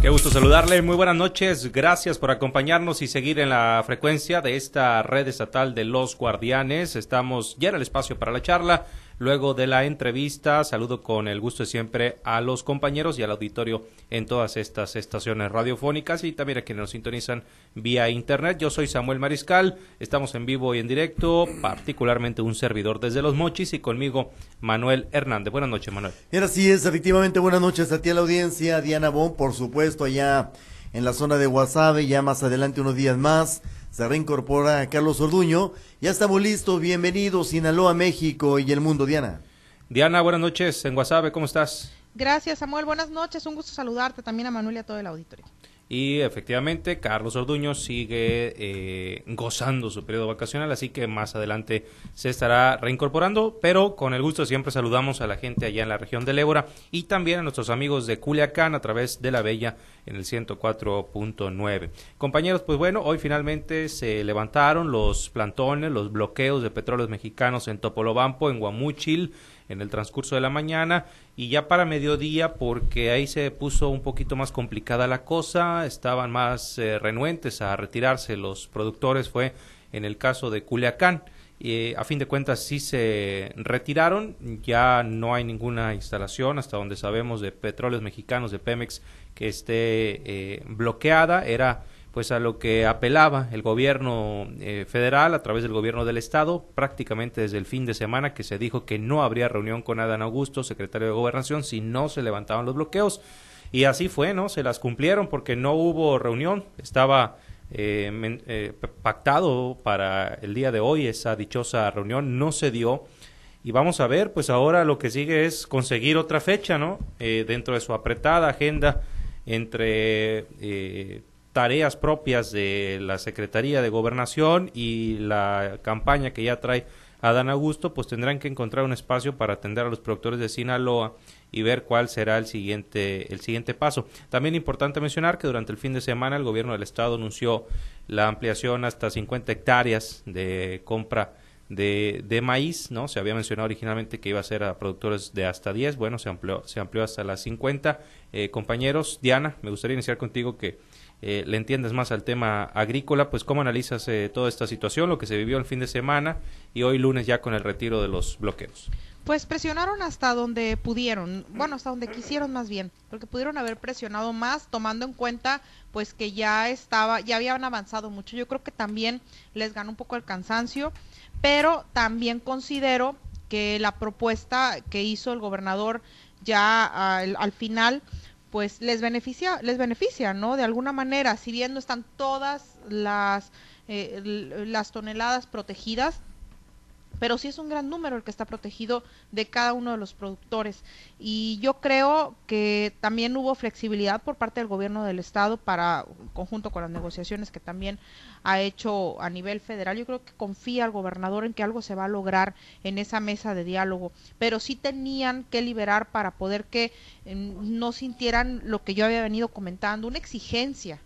Qué gusto saludarle, muy buenas noches, gracias por acompañarnos y seguir en la frecuencia de esta red estatal de los guardianes. Estamos ya en el espacio para la charla. Luego de la entrevista, saludo con el gusto de siempre a los compañeros y al auditorio en todas estas estaciones radiofónicas y también a quienes nos sintonizan vía internet. Yo soy Samuel Mariscal, estamos en vivo y en directo, particularmente un servidor desde Los Mochis y conmigo Manuel Hernández. Buenas noches, Manuel. Y así es, efectivamente, buenas noches a ti a la audiencia, Diana Bon, por supuesto, allá en la zona de Guasave, ya más adelante unos días más se reincorpora Carlos Orduño. Ya estamos listos, bienvenidos Sinaloa, México y el mundo, Diana. Diana, buenas noches en Guasave, ¿cómo estás? Gracias, Samuel, buenas noches, un gusto saludarte también a Manuel y a todo el auditorio. Y efectivamente, Carlos Orduño sigue eh, gozando su periodo vacacional, así que más adelante se estará reincorporando. Pero con el gusto siempre saludamos a la gente allá en la región del Ébora y también a nuestros amigos de Culiacán a través de la Bella en el 104.9. Compañeros, pues bueno, hoy finalmente se levantaron los plantones, los bloqueos de petróleos mexicanos en Topolobampo, en Guamúchil en el transcurso de la mañana y ya para mediodía porque ahí se puso un poquito más complicada la cosa, estaban más eh, renuentes a retirarse los productores, fue en el caso de Culiacán. y a fin de cuentas sí se retiraron, ya no hay ninguna instalación hasta donde sabemos de petróleos mexicanos de Pemex que esté eh, bloqueada, era pues a lo que apelaba el gobierno eh, federal a través del gobierno del estado prácticamente desde el fin de semana que se dijo que no habría reunión con Adán Augusto, secretario de Gobernación, si no se levantaban los bloqueos y así fue, ¿no? Se las cumplieron porque no hubo reunión, estaba eh, eh, pactado para el día de hoy esa dichosa reunión, no se dio y vamos a ver, pues ahora lo que sigue es conseguir otra fecha, ¿no? dentro de su apretada agenda entre tareas propias de la Secretaría de Gobernación y la campaña que ya trae Adán Augusto, pues tendrán que encontrar un espacio para atender a los productores de Sinaloa y ver cuál será el siguiente, el siguiente paso. También importante mencionar que durante el fin de semana el gobierno del estado anunció la ampliación hasta 50 hectáreas de compra de, de, maíz, ¿no? Se había mencionado originalmente que iba a ser a productores de hasta 10, bueno, se amplió, se amplió hasta las 50. Eh, compañeros, Diana, me gustaría iniciar contigo que eh, le entiendes más al tema agrícola, pues cómo analizas eh, toda esta situación, lo que se vivió el fin de semana y hoy lunes ya con el retiro de los bloqueos. Pues presionaron hasta donde pudieron, bueno, hasta donde quisieron más bien, porque pudieron haber presionado más tomando en cuenta pues que ya estaba, ya habían avanzado mucho. Yo creo que también les ganó un poco el cansancio, pero también considero que la propuesta que hizo el gobernador ya al final pues les beneficia, les beneficia, ¿no? De alguna manera, si bien no están todas las, eh, las toneladas protegidas, pero sí es un gran número el que está protegido de cada uno de los productores. Y yo creo que también hubo flexibilidad por parte del gobierno del estado para, conjunto con las negociaciones que también ha hecho a nivel federal, yo creo que confía el gobernador en que algo se va a lograr en esa mesa de diálogo, pero sí tenían que liberar para poder que em, no sintieran lo que yo había venido comentando, una exigencia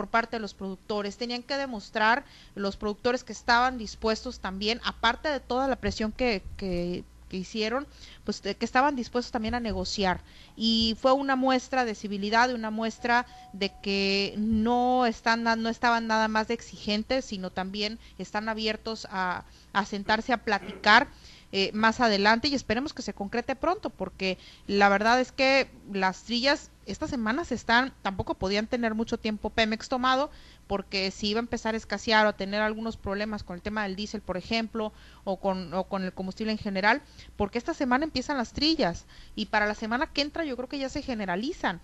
por parte de los productores. Tenían que demostrar los productores que estaban dispuestos también, aparte de toda la presión que, que, hicieron, pues que estaban dispuestos también a negociar. Y fue una muestra de civilidad, una muestra de que no, están, no estaban nada más de exigentes, sino también están abiertos a, a sentarse a platicar eh, más adelante y esperemos que se concrete pronto porque la verdad es que las trillas estas semanas están, tampoco podían tener mucho tiempo Pemex tomado porque si iba a empezar a escasear o a tener algunos problemas con el tema del diésel, por ejemplo, o con, o con el combustible en general, porque esta semana empiezan las trillas. Y para la semana que entra yo creo que ya se generalizan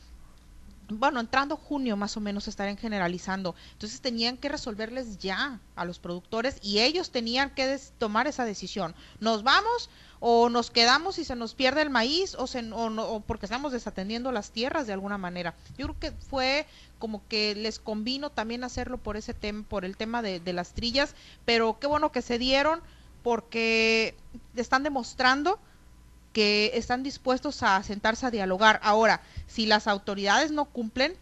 bueno, entrando junio más o menos estarían generalizando. Entonces tenían que resolverles ya a los productores y ellos tenían que tomar esa decisión. ¿Nos vamos o nos quedamos y se nos pierde el maíz o, se, o, porque estamos desatendiendo las tierras de alguna manera? Yo creo que fue como que les convino también hacerlo por ese tema, por el tema de, de las trillas, pero qué bueno que se dieron porque están demostrando que están dispuestos a sentarse a dialogar. Ahora, si las autoridades no cumplen,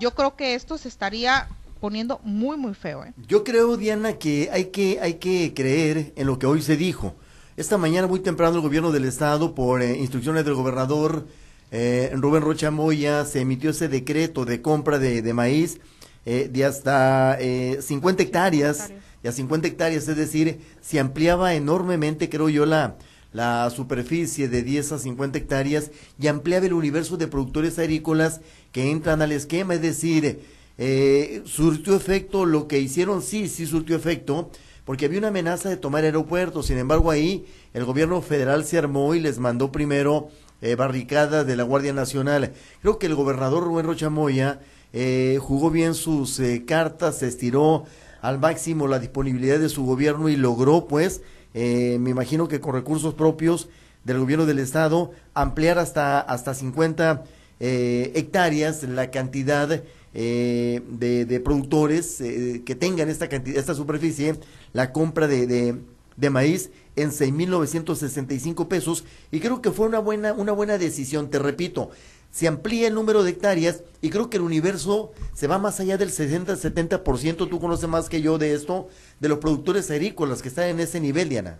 yo creo que esto se estaría poniendo muy muy feo. ¿eh? Yo creo, Diana, que hay que hay que creer en lo que hoy se dijo. Esta mañana muy temprano el gobierno del estado, por eh, instrucciones del gobernador, eh, Rubén Rocha Moya se emitió ese decreto de compra de, de maíz eh, de hasta eh, 50 hectáreas, de a 50 hectáreas, es decir, se ampliaba enormemente, creo yo, la, la superficie de 10 a 50 hectáreas y ampliaba el universo de productores agrícolas que entran al esquema, es decir, eh, surtió efecto lo que hicieron, sí, sí surtió efecto, porque había una amenaza de tomar aeropuertos, sin embargo ahí el gobierno federal se armó y les mandó primero eh, barricadas de la Guardia Nacional. Creo que el gobernador Rubén Rochamoya eh, jugó bien sus eh, cartas, se estiró al máximo la disponibilidad de su gobierno y logró, pues, eh, me imagino que con recursos propios del gobierno del estado, ampliar hasta, hasta 50 eh, hectáreas la cantidad eh, de, de, productores eh, que tengan esta cantidad, esta superficie, la compra de, de, de maíz en 6.965 pesos. Y creo que fue una buena, una buena decisión, te repito, se amplía el número de hectáreas y creo que el universo se va más allá del 60-70%, tú conoces más que yo de esto, de los productores agrícolas que están en ese nivel, Diana.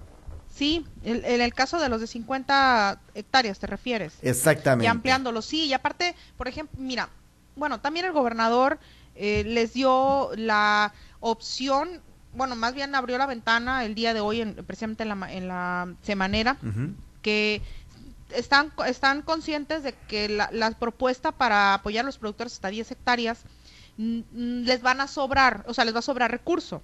Sí, en el, el, caso de los de 50 hectáreas, ¿te refieres? Exactamente. Y ampliándolo, sí, y aparte, por ejemplo, mira, bueno, también el gobernador eh, les dio la opción, bueno, más bien abrió la ventana el día de hoy, en, precisamente en la, en la semanera, uh -huh. que están, están conscientes de que la, la, propuesta para apoyar a los productores hasta 10 hectáreas les van a sobrar, o sea, les va a sobrar recurso.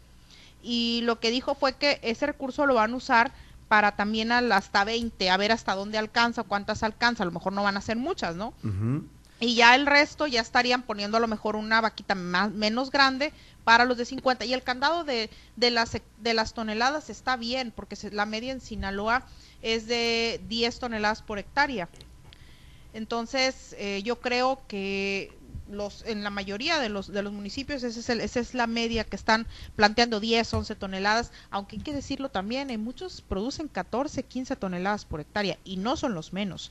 Y lo que dijo fue que ese recurso lo van a usar para también al hasta 20, a ver hasta dónde alcanza, cuántas alcanza, a lo mejor no van a ser muchas, ¿no? Uh. Y ya el resto ya estarían poniendo a lo mejor una vaquita más, menos grande para los de 50. Y el candado de, de, las, de las toneladas está bien, porque se, la media en Sinaloa es de 10 toneladas por hectárea. Entonces, eh, yo creo que los en la mayoría de los de los municipios ese es el, esa es la media que están planteando 10, 11 toneladas, aunque hay que decirlo también, en muchos producen 14, 15 toneladas por hectárea y no son los menos.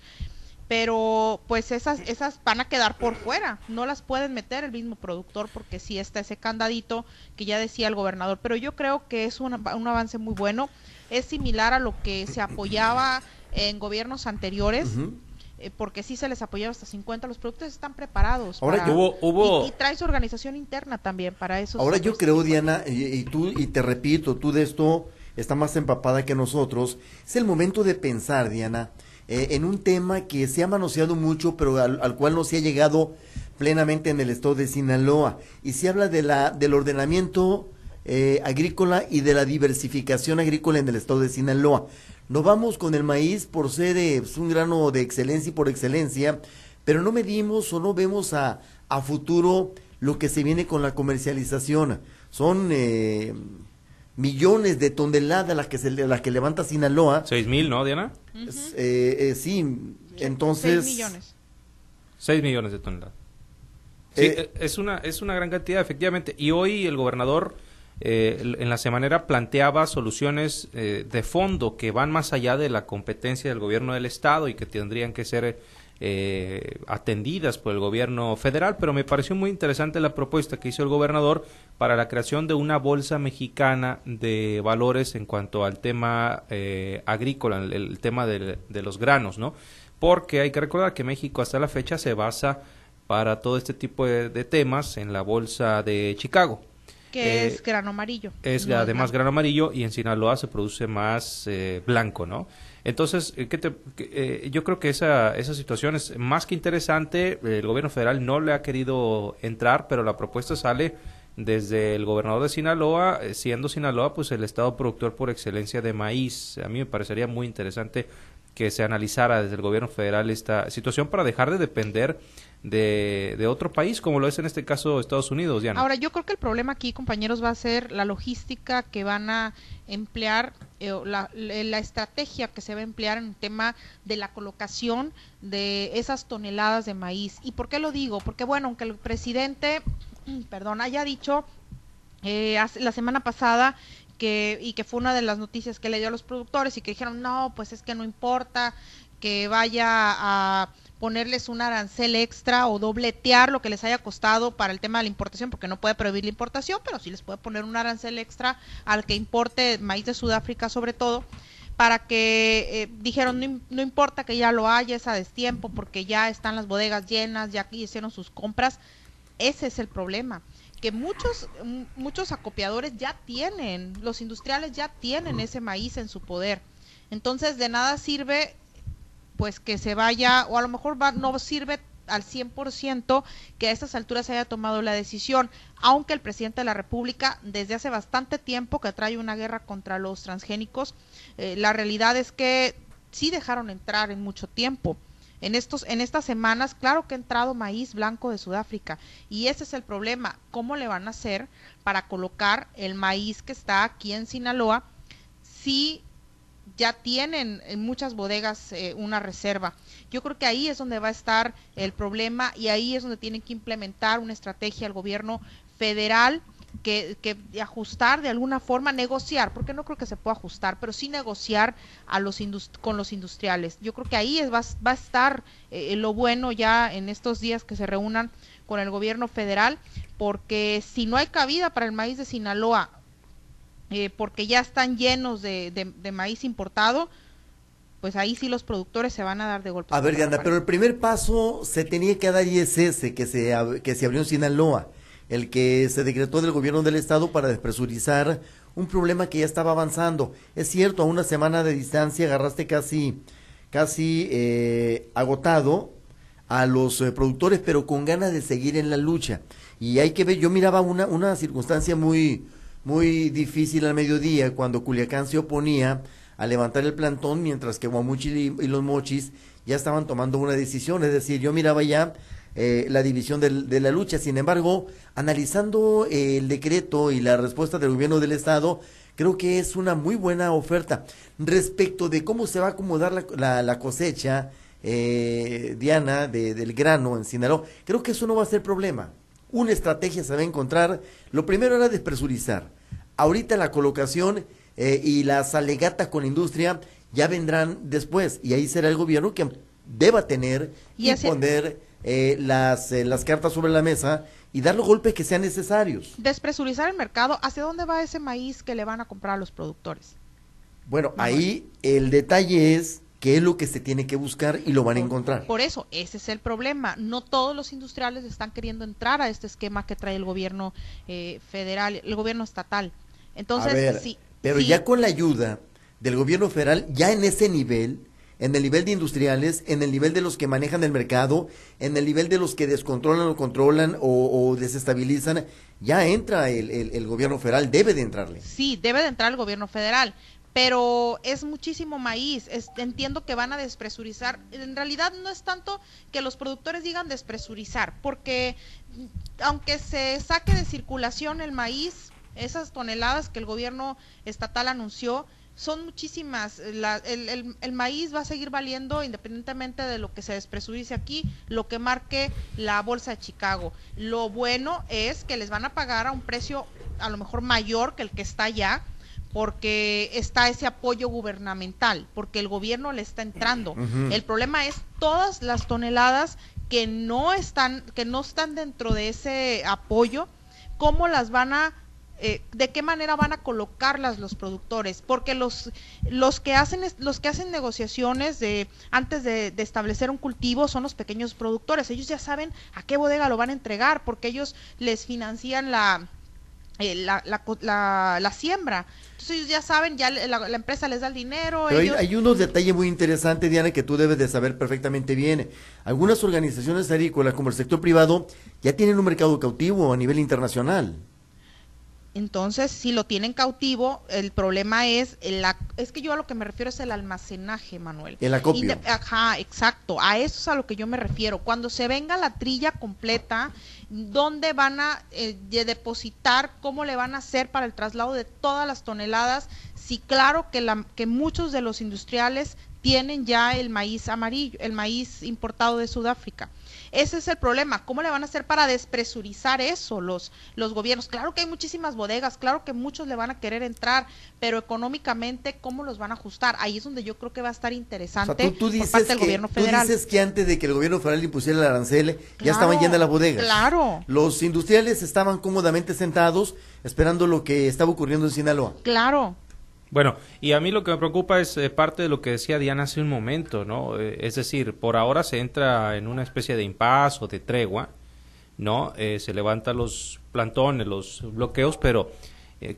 Pero pues esas esas van a quedar por fuera, no las pueden meter el mismo productor porque sí está ese candadito que ya decía el gobernador, pero yo creo que es un, un avance muy bueno, es similar a lo que se apoyaba en gobiernos anteriores. Uh -huh porque sí se les apoyaba hasta 50, los productores están preparados. Ahora para, hubo, hubo... Y, y, trae su organización interna también para eso. Ahora yo creo, Diana, y, y, tú, y te repito, tú de esto está más empapada que nosotros, es el momento de pensar, Diana, eh, en un tema que se ha manoseado mucho, pero al, al, cual no se ha llegado plenamente en el estado de Sinaloa, y se habla de la, del ordenamiento eh, agrícola y de la diversificación agrícola en el estado de Sinaloa. Nos vamos con el maíz por ser eh, pues, un grano de excelencia y por excelencia, pero no medimos o no vemos a, a futuro lo que se viene con la comercialización. Son millones de toneladas las que, se, las que levanta Sinaloa. ¿Seis mil, no, Diana? Uh -huh. eh, sí, entonces... Seis millones. Seis millones de toneladas. Sí, eh, es, una, es una gran cantidad, efectivamente. Y hoy el gobernador eh, en la semanera planteaba soluciones eh, de fondo que van más allá de la competencia del gobierno del estado y que tendrían que ser eh, atendidas por el gobierno federal, pero me pareció muy interesante la propuesta que hizo el gobernador para la creación de una bolsa mexicana de valores en cuanto al tema eh, agrícola, el, el tema de, de, los granos, ¿no? Porque hay que recordar que México hasta la fecha se basa para todo este tipo de, de temas en la bolsa de Chicago que eh, es grano amarillo. Es no además grano amarillo y en Sinaloa se produce más eh, blanco, ¿no? Entonces, ¿qué te, eh, yo creo que esa, esa situación es más que interesante. El gobierno federal no le ha querido entrar, pero la propuesta sale desde el gobernador de Sinaloa, siendo Sinaloa pues el estado productor por excelencia de maíz. A mí me parecería muy interesante que se analizara desde el gobierno federal esta situación para dejar de depender de, otro país, como lo es en este caso Estados Unidos, Diana. Ahora, yo creo que el problema aquí, compañeros, va a ser la logística que van a emplear, eh, la, estrategia que se va a emplear en el tema de la colocación de esas toneladas de maíz. ¿Y por qué lo digo? Porque, bueno, aunque el presidente, perdón, haya dicho eh, la semana pasada que, y que fue una de las noticias que le dio a los productores y que dijeron, no, pues es que no importa que vaya a ponerles un arancel extra o dobletear lo que les haya costado para el tema de la importación, porque no puede prohibir la importación, pero sí les puede poner un arancel extra al que importe maíz de Sudáfrica sobre todo. para que eh, dijeron no, no, importa que ya lo haya, es a destiempo porque ya están las bodegas llenas, ya hicieron sus compras. Ese es el problema que muchos muchos acopiadores ya tienen, los industriales ya tienen ese maíz en su poder. Entonces, de nada sirve pues que se vaya o a lo mejor va, no sirve al 100% que a estas alturas haya tomado la decisión, aunque el presidente de la República desde hace bastante tiempo que trae una guerra contra los transgénicos, eh, la realidad es que sí dejaron entrar en mucho tiempo. En, estos, en estas semanas, claro que ha entrado maíz blanco de Sudáfrica y ese es el problema. ¿Cómo le van a hacer para colocar el maíz que está aquí en Sinaloa si ya tienen en muchas bodegas eh, una reserva. Yo creo que ahí es donde va a estar el problema y ahí es donde tienen que implementar una estrategia al gobierno federal que, que ajustar de alguna forma, negociar, porque no creo que se pueda ajustar, pero sí negociar a los con los industriales. Yo creo que ahí es, va, va a estar eh, lo bueno ya en estos días que se reúnan con el gobierno federal, porque si no hay cabida para el maíz de Sinaloa eh, porque ya están llenos de, de, maíz importado, pues ahí sí los productores se van a dar de golpe. A ver, Diana, pero el primer paso se tenía que dar y es ese, que se, que se abrió en Sinaloa, el que se decretó del gobierno del estado para despresurizar un problema que ya estaba avanzando. Es cierto, a una semana de distancia agarraste casi, casi eh, agotado a los eh, productores, pero con ganas de seguir en la lucha. Y hay que ver, yo miraba una, una circunstancia muy, muy difícil al mediodía cuando Culiacán se oponía a levantar el plantón, mientras que Guamuchi y, los Mochis ya estaban tomando una decisión. Es decir, yo miraba ya eh, la división de la lucha. Sin embargo, analizando eh, el decreto y la respuesta del gobierno del Estado, creo que es una muy buena oferta. Respecto de cómo se va a acomodar la, cosecha, eh, Diana, de, del grano en Sinaloa, creo que eso no va a ser problema una estrategia se va a encontrar. Lo primero era despresurizar. Ahorita la colocación eh, y las alegatas con la industria ya vendrán después y ahí será el gobierno que deba tener y, poner eh, las, eh, las cartas sobre la mesa y dar los golpes que sean necesarios. Despresurizar el mercado, ¿hacia dónde va ese maíz que le van a comprar a los productores? Bueno, ahí el detalle es qué es lo que se tiene que buscar y lo van a encontrar. Por eso, ese es el problema. No todos los industriales están queriendo entrar a este esquema que trae el gobierno eh, federal, el gobierno estatal. Entonces, sí. Pero ya con la ayuda del gobierno federal, ya en ese nivel, en el nivel de industriales, en el nivel de los que manejan el mercado, en el nivel de los que descontrolan o controlan o, desestabilizan, ya entra el, el, gobierno federal, debe de entrarle. Sí, debe de entrar el gobierno federal, pero es muchísimo maíz. entiendo que van a despresurizar. En realidad no es tanto que los productores digan despresurizar, porque aunque se saque de circulación el maíz, esas toneladas que el gobierno estatal anunció, son muchísimas. el, el, maíz va a seguir valiendo independientemente de lo que se despresurice aquí, lo que marque la bolsa de Chicago. Lo bueno es que les van a pagar a un precio a lo mejor mayor que el que está allá, porque está ese apoyo gubernamental, porque el gobierno le está entrando. El problema es todas las toneladas que no están, que no están dentro de ese apoyo, cómo las van a eh, de qué manera van a colocarlas los productores, porque los los que hacen los que hacen negociaciones de antes de, de, establecer un cultivo son los pequeños productores. Ellos ya saben a qué bodega lo van a entregar, porque ellos les financian la eh, la, la, la, siembra. Entonces ellos ya saben, ya la, empresa les da el dinero. hay, unos detalles muy interesantes, Diana, que tú debes de saber perfectamente bien. Algunas organizaciones agrícolas, como el sector privado, ya tienen un mercado cautivo a nivel internacional. Entonces, si lo tienen cautivo, el problema es, la, es que yo a lo que me refiero es el almacenaje, Manuel. El acopio. ajá, exacto, a eso es a lo que yo me refiero. Cuando se venga la trilla completa, ¿dónde van a eh, depositar? ¿Cómo le van a hacer para el traslado de todas las toneladas? Sí, claro que, la, que muchos de los industriales tienen ya el maíz amarillo, el maíz importado de Sudáfrica. Ese es el problema. ¿Cómo le van a hacer para despresurizar eso los, los gobiernos? Claro que hay muchísimas bodegas, claro que muchos le van a querer entrar, pero económicamente, ¿cómo los van a ajustar? Ahí es donde yo creo que va a estar interesante tú, dices por parte del que, gobierno federal. Tú dices que antes de que el gobierno federal impusiera el arancel, ya estaban llenas las bodegas. Claro. Los industriales estaban cómodamente sentados esperando lo que estaba ocurriendo en Sinaloa. Claro. Bueno, y a mí lo que me preocupa es eh, parte de lo que decía Diana hace un momento, ¿no? Eh, es decir, por ahora se entra en una especie de impas o de tregua, ¿no? Eh, se levantan los plantones, los bloqueos, pero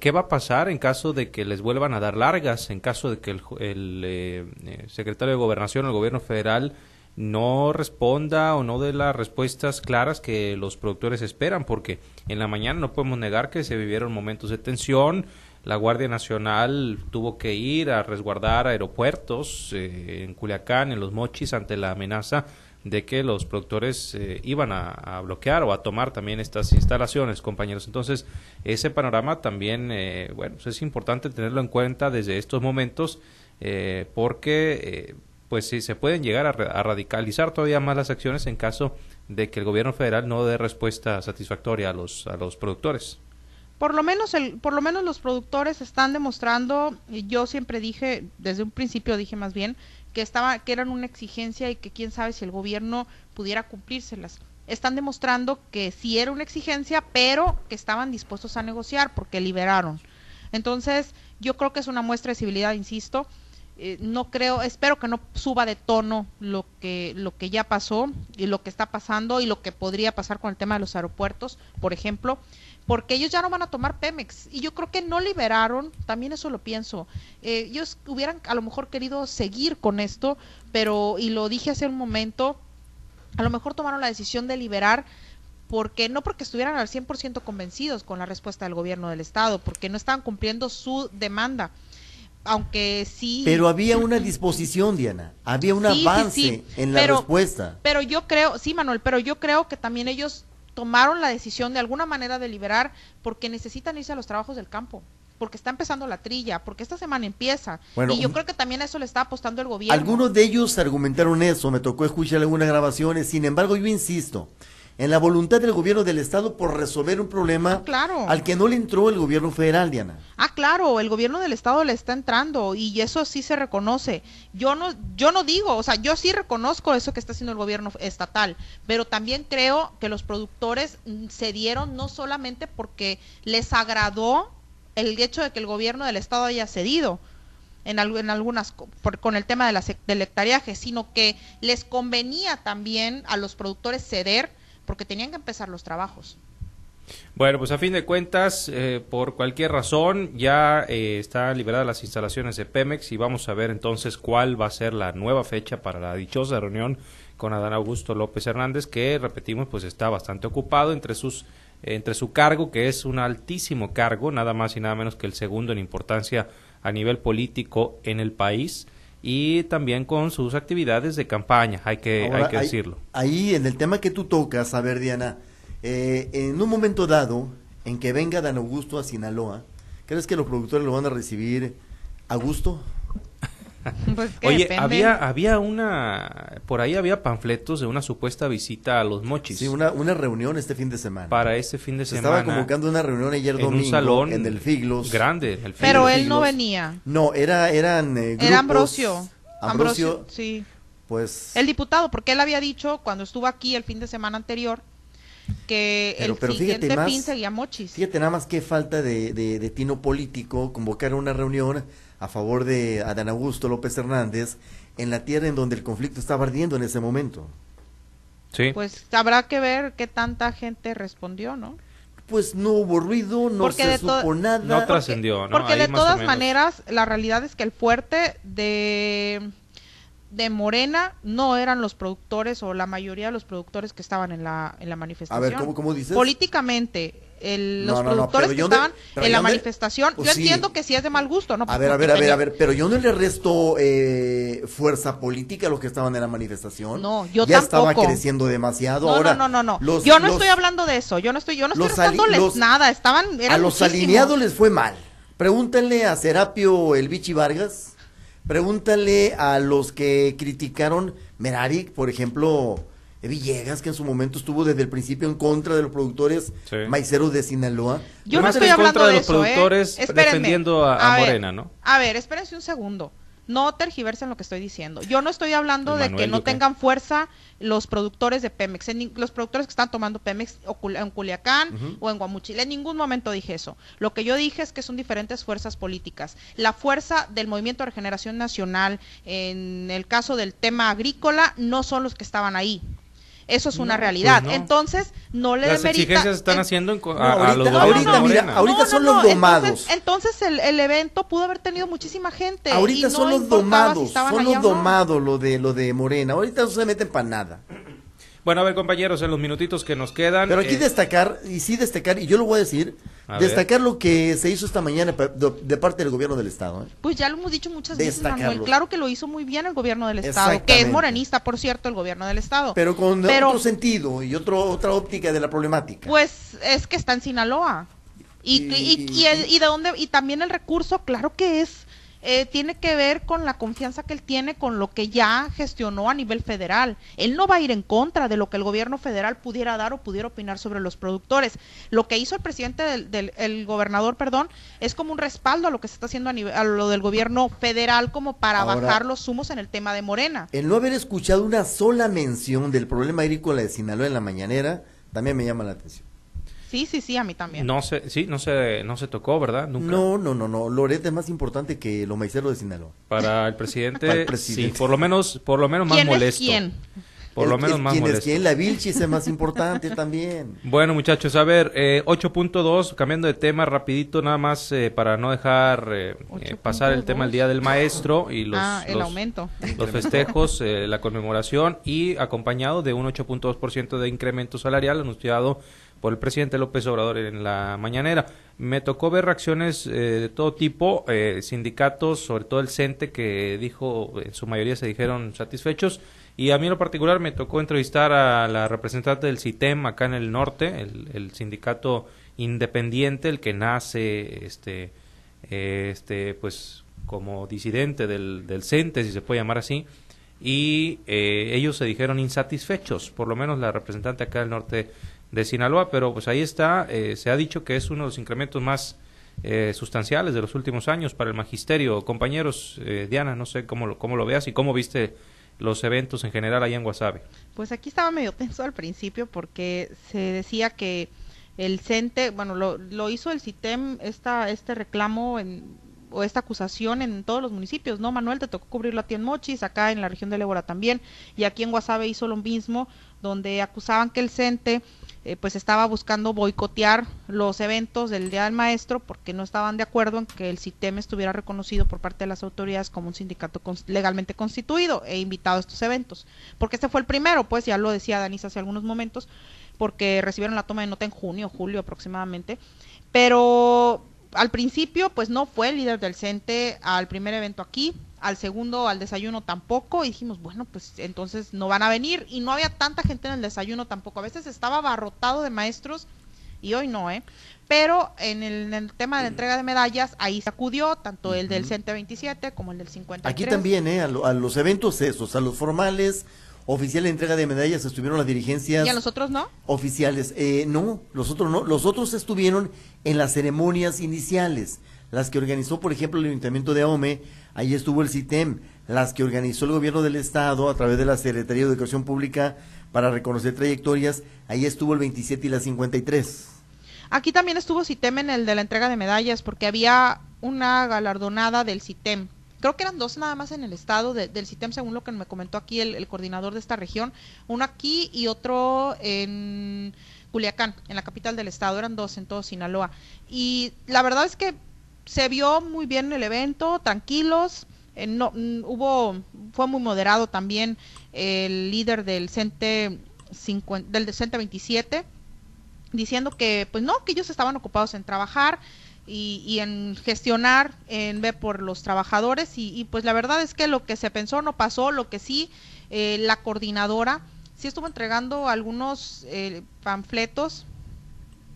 ¿qué va a pasar en caso de que les vuelvan a dar largas, en caso de que el, el secretario de Gobernación, el gobierno federal, no responda o no dé las respuestas claras que los productores esperan, porque en la mañana no podemos negar que se vivieron momentos de tensión, la Guardia Nacional tuvo que ir a resguardar aeropuertos eh, en Culiacán, en los Mochis, ante la amenaza de que los productores eh, iban a, bloquear o a tomar también estas instalaciones, compañeros. Entonces, ese panorama también, eh, bueno, pues es importante tenerlo en cuenta desde estos momentos, porque, pues sí, se pueden llegar a, a, radicalizar todavía más las acciones en caso de que el gobierno federal no dé respuesta satisfactoria a los, a los productores por lo menos el, por lo menos los productores están demostrando y yo siempre dije desde un principio dije más bien que estaba que eran una exigencia y que quién sabe si el gobierno pudiera cumplírselas. Están demostrando que sí era una exigencia pero que estaban dispuestos a negociar porque liberaron. Entonces yo creo que es una muestra de civilidad insisto. Eh, no creo, espero que no suba de tono lo que, lo que ya pasó y lo que está pasando y lo que podría pasar con el tema de los aeropuertos, por ejemplo, porque ellos ya no van a tomar Pemex y yo creo que no liberaron, también eso lo pienso, eh, ellos hubieran a lo mejor querido seguir con esto, pero, y lo dije hace un momento, a lo mejor tomaron la decisión de liberar porque no porque estuvieran al 100% convencidos con la respuesta del gobierno del estado, porque no estaban cumpliendo su demanda aunque sí. Pero había una disposición, Diana, había un avance en la respuesta. Pero yo creo, sí, Manuel, pero yo creo que también ellos tomaron la decisión de alguna manera de liberar porque necesitan irse a los trabajos del campo porque está empezando la trilla, porque esta semana empieza. y yo creo que también eso le está apostando el gobierno. Algunos de ellos argumentaron eso, me tocó escuchar algunas grabaciones, sin embargo yo insisto, en la voluntad del gobierno del estado por resolver un problema ah, al que no le entró el gobierno federal, Diana. Ah, claro, el gobierno del estado le está entrando y eso sí se reconoce. Yo no yo no digo, o sea, yo sí reconozco eso que está haciendo el gobierno estatal, pero también creo que los productores mm, se dieron no solamente porque les agradó el hecho de que el gobierno del estado haya cedido, en, en algunas con el tema de la, del hectareaje, sino que les convenía también a los productores ceder porque tenían que empezar los trabajos. Bueno, pues a fin de cuentas, eh, por cualquier razón, ya eh, están liberadas las instalaciones de Pemex y vamos a ver entonces cuál va a ser la nueva fecha para la dichosa reunión con Adán Augusto López Hernández, que repetimos, pues está bastante ocupado entre sus entre su cargo, que es un altísimo cargo, nada más y nada menos que el segundo en importancia a nivel político en el país y también con sus actividades de campaña, hay que, hay que decirlo. Ahí en el tema que tú tocas, a ver Diana, eh, en un momento dado en que venga Dan Augusto a Sinaloa, ¿crees que los productores lo van a recibir a gusto? Pues Oye, había había una por ahí había panfletos de una supuesta visita a los Mochis. Sí, una, una reunión este fin de semana. Para este fin de semana. Estaba convocando una reunión ayer en un salón en el Figlos. Grande, Pero él no venía. No, era eran eh, Era Ambrosio. Ambrosio. sí. Pues el diputado, porque él había dicho cuando estuvo aquí el fin de semana anterior que el siguiente fin seguía Mochis. Fíjate nada más qué falta de, de, de tino político convocar una reunión a favor de Adán Augusto López Hernández en la tierra en donde el conflicto estaba ardiendo en ese momento. Sí. Pues habrá que ver qué tanta gente respondió, ¿no? Pues no hubo ruido, no se supo nada. No trascendió, ¿no? Porque de todas maneras, la realidad es que el fuerte de de Morena no eran los productores o la mayoría de los productores que estaban en la, en la manifestación. A ver, ¿cómo, dices? Políticamente, los productores que estaban en la manifestación, pues yo entiendo que sí es de mal gusto, ¿no? A ver, a ver, a ver, a ver, pero yo no le resto eh, fuerza política a los que estaban en la manifestación. No, yo ya estaba creciendo demasiado. Ahora, no, no, no, no. yo no estoy hablando de eso, yo no estoy, yo no estoy restándoles nada, estaban, A los alineados les fue mal. Pregúntenle a Serapio El Vichy Vargas Pregúntale a los que criticaron Merari, por ejemplo, Villegas, que en su momento estuvo desde el principio en contra de los productores maiceros de Sinaloa. Yo no estoy hablando de, los ¿eh? productores defendiendo a, Morena, ¿no? A ver, espérense un segundo. No tergiversen lo que estoy diciendo. Yo no estoy hablando de que no tengan fuerza los productores de Pemex, los productores que están tomando Pemex en Culiacán o en Guamuchil. En ningún momento dije eso. Lo que yo dije es que son diferentes fuerzas políticas. La fuerza del Movimiento de Regeneración Nacional, en el caso del tema agrícola, no son los que estaban ahí. Eso es una realidad. Pues Entonces, no le Las exigencias están haciendo a, ahorita, los ahorita, mira, ahorita son los domados. Entonces, el, evento pudo haber tenido muchísima gente. Ahorita son los domados, son los domados lo de lo de Morena. Ahorita no se meten para nada. Bueno, a ver, compañeros, en los minutitos que nos quedan. Pero aquí eh, destacar, y sí destacar, y yo lo voy a decir, destacar lo que se hizo esta mañana de, parte del gobierno del Estado. ¿eh? Pues ya lo hemos dicho muchas veces, Manuel. Claro que lo hizo muy bien el gobierno del Estado, que es morenista, por cierto, el gobierno del Estado. Pero con otro sentido y otro, otra óptica de la problemática. Pues es que está en Sinaloa. Y, y, y, y de dónde, y también el recurso, claro que es eh, tiene que ver con la confianza que él tiene con lo que ya gestionó a nivel federal. Él no va a ir en contra de lo que el gobierno federal pudiera dar o pudiera opinar sobre los productores. Lo que hizo el presidente del, el gobernador, perdón, es como un respaldo a lo que se está haciendo a, nivel, a lo del gobierno federal como para bajar los humos en el tema de Morena. El no haber escuchado una sola mención del problema agrícola de Sinaloa en la mañanera también me llama la atención. Sí, sí, sí, a mí también. No se, sí, no se, no se tocó, ¿verdad? Nunca. No, no, no, no. Loret es más importante que lo maicero de Sinaloa. Para el presidente, sí, por lo menos, por lo menos más ¿Quién molesto. Es quién? Por lo menos más ¿quién molesto. Es quién? La Vilchis es más importante también. Bueno, muchachos, a ver, eh, 8.2, cambiando de tema rapidito, nada más eh, para no dejar eh, eh pasar el tema el Día del Maestro y los, ah, el aumento. los festejos, eh, la conmemoración y acompañado de un 8.2% de incremento salarial anunciado por el presidente López Obrador en la mañanera. Me tocó ver reacciones eh, de todo tipo, eh, sindicatos, sobre todo el CENTE, que dijo, en su mayoría se dijeron satisfechos, y a mí en lo particular me tocó entrevistar a la representante del CITEM acá en el norte, el, sindicato independiente, el que nace, este, este, pues, como disidente del, del CENTE, si se puede llamar así, y eh, ellos se dijeron insatisfechos, por lo menos la representante acá del norte de Sinaloa, pero pues ahí está, eh, se ha dicho que es uno de los incrementos más eh, sustanciales de los últimos años para el magisterio. Compañeros, eh, Diana, no sé cómo lo, cómo lo veas y cómo viste los eventos en general allá en Guasave. Pues aquí estaba medio tenso al principio porque se decía que el CENTE, bueno, lo, lo hizo el CITEM, esta, este reclamo en, o esta acusación en todos los municipios, ¿no? Manuel, te tocó cubrirlo a ti en Mochis, acá en la región de Lébora también, y aquí en Guasave hizo lo mismo, donde acusaban que el CENTE eh, pues estaba buscando boicotear los eventos del Día del Maestro porque no estaban de acuerdo en que el CITEM estuviera reconocido por parte de las autoridades como un sindicato legalmente constituido e invitado a estos eventos. Porque este fue el primero, pues ya lo decía Danis hace algunos momentos, porque recibieron la toma de nota en junio, julio aproximadamente. Pero al principio, pues no fue el líder del CENTE al primer evento aquí, al segundo, al desayuno tampoco, y dijimos, bueno, pues entonces no van a venir, y no había tanta gente en el desayuno tampoco, a veces estaba abarrotado de maestros, y hoy no, ¿eh? Pero en el, tema de la entrega de medallas, ahí se acudió tanto el del CENTE 27 como el del 53. Aquí también, ¿eh? A, los eventos esos, a los formales, oficiales de entrega de medallas estuvieron las dirigencias. ¿Y a los otros no? Oficiales, eh, no, los otros no, los otros estuvieron en las ceremonias iniciales, las que organizó, por ejemplo, el Ayuntamiento de Ahome, ahí estuvo el CITEM, las que organizó el gobierno del Estado a través de la Secretaría de Educación Pública para reconocer trayectorias, ahí estuvo el 27 y la 53. Aquí también estuvo CITEM en el de la entrega de medallas, porque había una galardonada del CITEM. Creo que eran dos nada más en el estado del CITEM, según lo que me comentó aquí el, el coordinador de esta región. Uno aquí y otro en Culiacán, en la capital del estado, eran dos en todo Sinaloa. Y la verdad es que se vio muy bien el evento, tranquilos, eh, no, mm, hubo, fue muy moderado también el líder del CENTE, del CENTE 27, diciendo que pues no, que ellos estaban ocupados en trabajar y, y en gestionar, en ver por los trabajadores y, pues la verdad es que lo que se pensó no pasó, lo que sí, eh, la coordinadora sí estuvo entregando algunos eh, panfletos,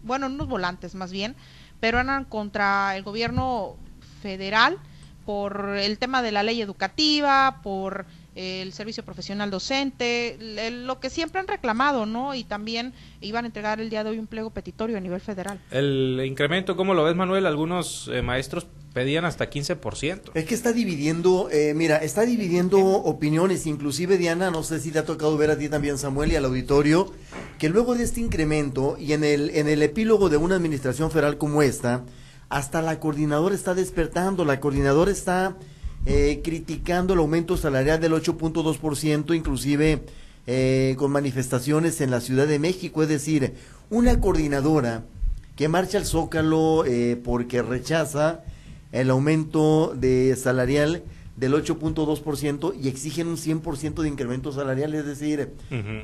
bueno, unos volantes más bien, pero eran contra el gobierno federal por el tema de la ley educativa, por el servicio profesional docente, lo que siempre han reclamado, ¿no? Y también iban a entregar el día de hoy un pliego petitorio a nivel federal. El incremento, ¿cómo lo ves, Manuel? Algunos eh, maestros pedían hasta 15%. Es que está dividiendo, eh, mira, está dividiendo opiniones, inclusive Diana, no sé si te ha tocado ver a ti también Samuel y al auditorio, que luego de este incremento y en el, en el epílogo de una administración federal como esta, hasta la coordinadora está despertando, la coordinadora está eh, criticando el aumento salarial del 8.2%, inclusive eh, con manifestaciones en la Ciudad de México, es decir, una coordinadora que marcha al Zócalo eh, porque rechaza el aumento de salarial del 8.2% y exigen un 100% de incremento salarial, es decir,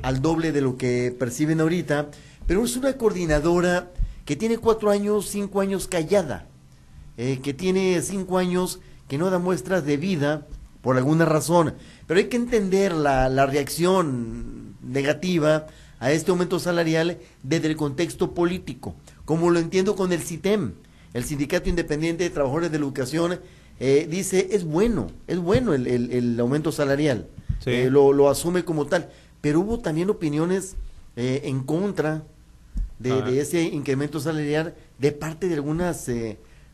al doble de lo que perciben ahorita, pero es una coordinadora que tiene cuatro años, cinco años callada, eh, que tiene cinco años que no da muestras de vida por alguna razón, pero hay que entender la, la reacción negativa a este aumento salarial desde el contexto político, como lo entiendo con el CITEM el Sindicato Independiente de Trabajadores de la Educación eh, dice es bueno, es bueno el, el, aumento salarial, eh, lo, lo, asume como tal, pero hubo también opiniones eh, en contra de, ese incremento salarial de parte de algunas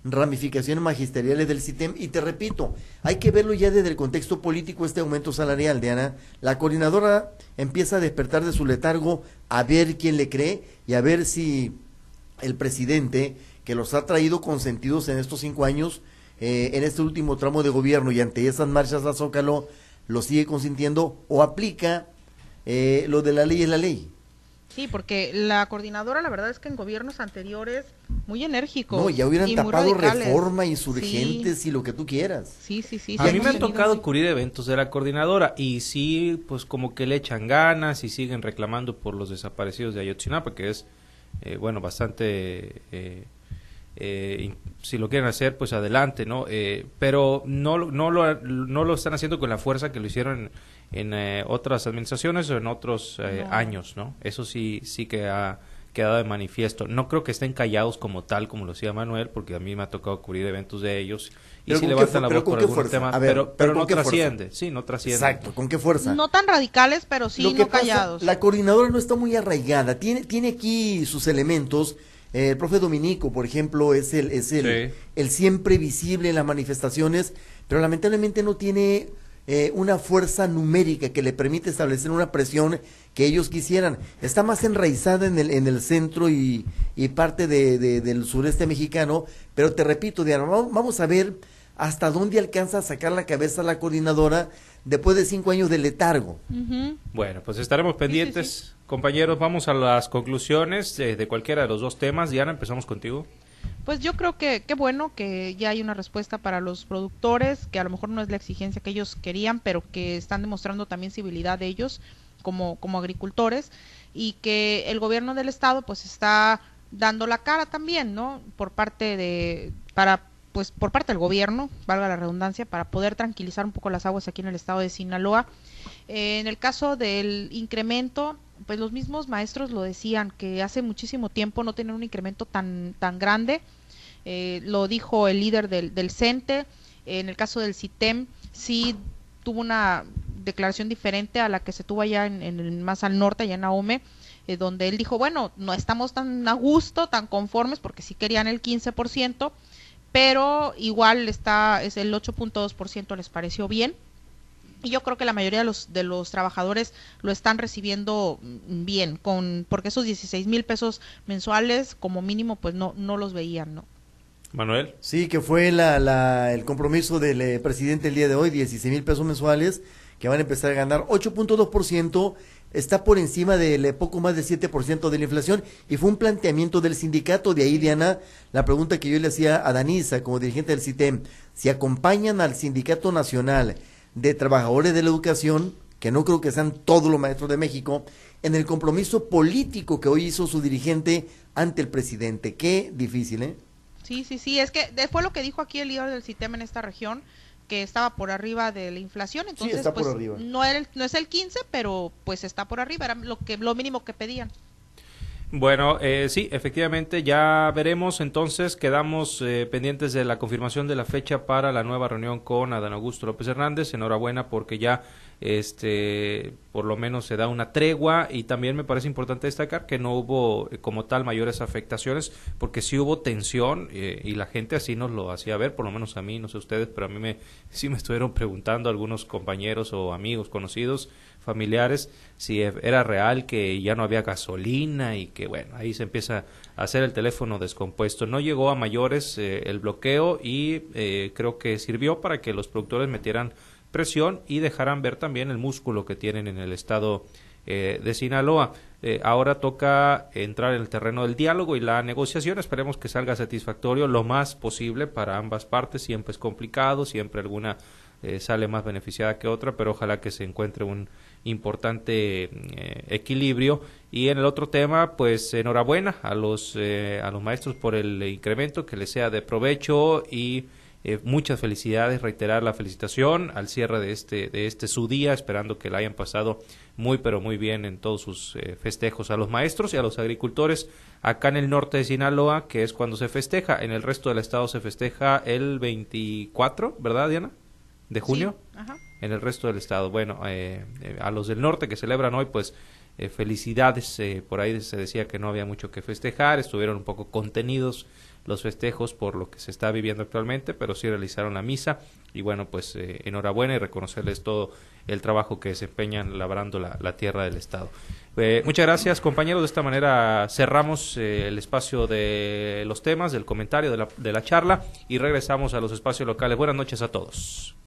ramificaciones magisteriales del CITEM y te repito, hay que verlo ya desde el contexto político este aumento salarial, Diana. La coordinadora empieza a despertar de su letargo a ver quién le cree y a ver si el presidente que los ha traído consentidos en estos cinco años, eh, en este último tramo de gobierno y ante esas marchas a Zócalo, lo sigue consintiendo o aplica eh, lo de la ley es la ley. Sí, porque la coordinadora, la verdad es que en gobiernos anteriores, muy enérgico. No, ya hubieran tapado reforma, insurgentes y lo que tú quieras. Sí, sí, sí. A mí me ha tocado cubrir eventos de la coordinadora y sí, pues como que le echan ganas y siguen reclamando por los desaparecidos de Ayotzinapa, que es, eh, bueno, bastante eh, si lo quieren hacer, pues adelante, ¿no? Eh, pero no, no, lo, no lo están haciendo con la fuerza que lo hicieron en, eh, otras administraciones o en otros eh, años, ¿no? Eso sí, sí que ha quedado de manifiesto. No creo que estén callados como tal, como lo decía Manuel, porque a mí me ha tocado cubrir eventos de ellos y si levantan la voz por algún tema, pero, pero, no trasciende, sí, no trasciende. Exacto, ¿con qué fuerza? No tan radicales, pero sí no callados. la coordinadora no está muy arraigada, tiene, tiene aquí sus elementos, el profe Dominico, por ejemplo, es el, es el, el siempre visible en las manifestaciones, pero lamentablemente no tiene eh, una fuerza numérica que le permite establecer una presión que ellos quisieran. Está más enraizada en el, en el centro y, y parte de, del sureste mexicano, pero te repito, Diana, vamos a ver hasta dónde alcanza a sacar la cabeza la coordinadora después de cinco años de letargo. Bueno, pues estaremos pendientes. Compañeros, vamos a las conclusiones de, cualquiera de los dos temas. Diana, empezamos contigo. Pues yo creo que qué bueno que ya hay una respuesta para los productores, que a lo mejor no es la exigencia que ellos querían, pero que están demostrando también civilidad de ellos como, como agricultores y que el gobierno del estado pues está dando la cara también, ¿no? Por parte de para pues por parte del gobierno, valga la redundancia, para poder tranquilizar un poco las aguas aquí en el estado de Sinaloa. Eh, en el caso del incremento, pues los mismos maestros lo decían, que hace muchísimo tiempo no tenían un incremento tan, tan grande. Eh, lo dijo el líder del, del CENTE. En el caso del CITEM, sí tuvo una declaración diferente a la que se tuvo allá en, más al norte, allá en Ahome, eh, donde él dijo, bueno, no estamos tan a gusto, tan conformes, porque sí querían el 15%, pero igual está, es el 8.2% les pareció bien. Y yo creo que la mayoría de los, de los trabajadores lo están recibiendo bien, con, porque esos 16 mil pesos mensuales como mínimo pues no, no los veían, ¿no? Manuel. Sí, que fue la, la, el compromiso del eh, presidente el día de hoy, 16 mil pesos mensuales, que van a empezar a ganar 8.2% está por encima del eh, poco más del 7% de la inflación y fue un planteamiento del sindicato. De ahí, Diana, la pregunta que yo le hacía a Danisa como dirigente del CITEM, si acompañan al Sindicato Nacional de Trabajadores de la Educación, que no creo que sean todos los maestros de México, en el compromiso político que hoy hizo su dirigente ante el presidente. Qué difícil, ¿eh? Sí, sí, sí, es que fue lo que dijo aquí el líder del CITEM en esta región que estaba por arriba de la inflación, entonces pues, no, era no es el 15, pero pues está por arriba, era lo que lo mínimo que pedían. Bueno, eh, sí, efectivamente, ya veremos. Entonces, quedamos eh, pendientes de la confirmación de la fecha para la nueva reunión con Adán Augusto López Hernández. Enhorabuena porque ya este por lo menos se da una tregua y también me parece importante destacar que no hubo eh, como tal mayores afectaciones porque sí hubo tensión eh, y la gente así nos lo hacía ver por lo menos a mí no sé ustedes pero a mí me sí me estuvieron preguntando algunos compañeros o amigos conocidos familiares si e, era real que ya no había gasolina y que bueno ahí se empieza a hacer el teléfono descompuesto. No llegó a mayores eh, el bloqueo y creo que sirvió para que los productores metieran presión y dejarán ver también el músculo que tienen en el estado eh, de Sinaloa. Eh, ahora toca entrar en el terreno del diálogo y la negociación. Esperemos que salga satisfactorio lo más posible para ambas partes. Siempre es complicado, siempre alguna eh, sale más beneficiada que otra, pero ojalá que se encuentre un importante equilibrio. Y en el otro tema, pues enhorabuena a los, a los maestros por el incremento, que les sea de provecho y eh, muchas felicidades, reiterar la felicitación al cierre de este, de este su día, esperando que la hayan pasado muy pero muy bien en todos sus eh, festejos a los maestros y a los agricultores acá en el norte de Sinaloa, que es cuando se festeja, en el resto del estado se festeja el 24, ¿verdad Diana? De junio. En el resto del estado. Bueno, eh, a los del norte que celebran hoy, pues felicidades, por ahí se decía que no había mucho que festejar, estuvieron un poco contenidos los festejos por lo que se está viviendo actualmente, pero sí realizaron la misa y bueno, pues eh, enhorabuena y reconocerles todo el trabajo que desempeñan labrando la, tierra del Estado. Eh, muchas gracias compañeros, de esta manera cerramos eh, el espacio de los temas, del comentario, de la, de la charla y regresamos a los espacios locales. Buenas noches a todos.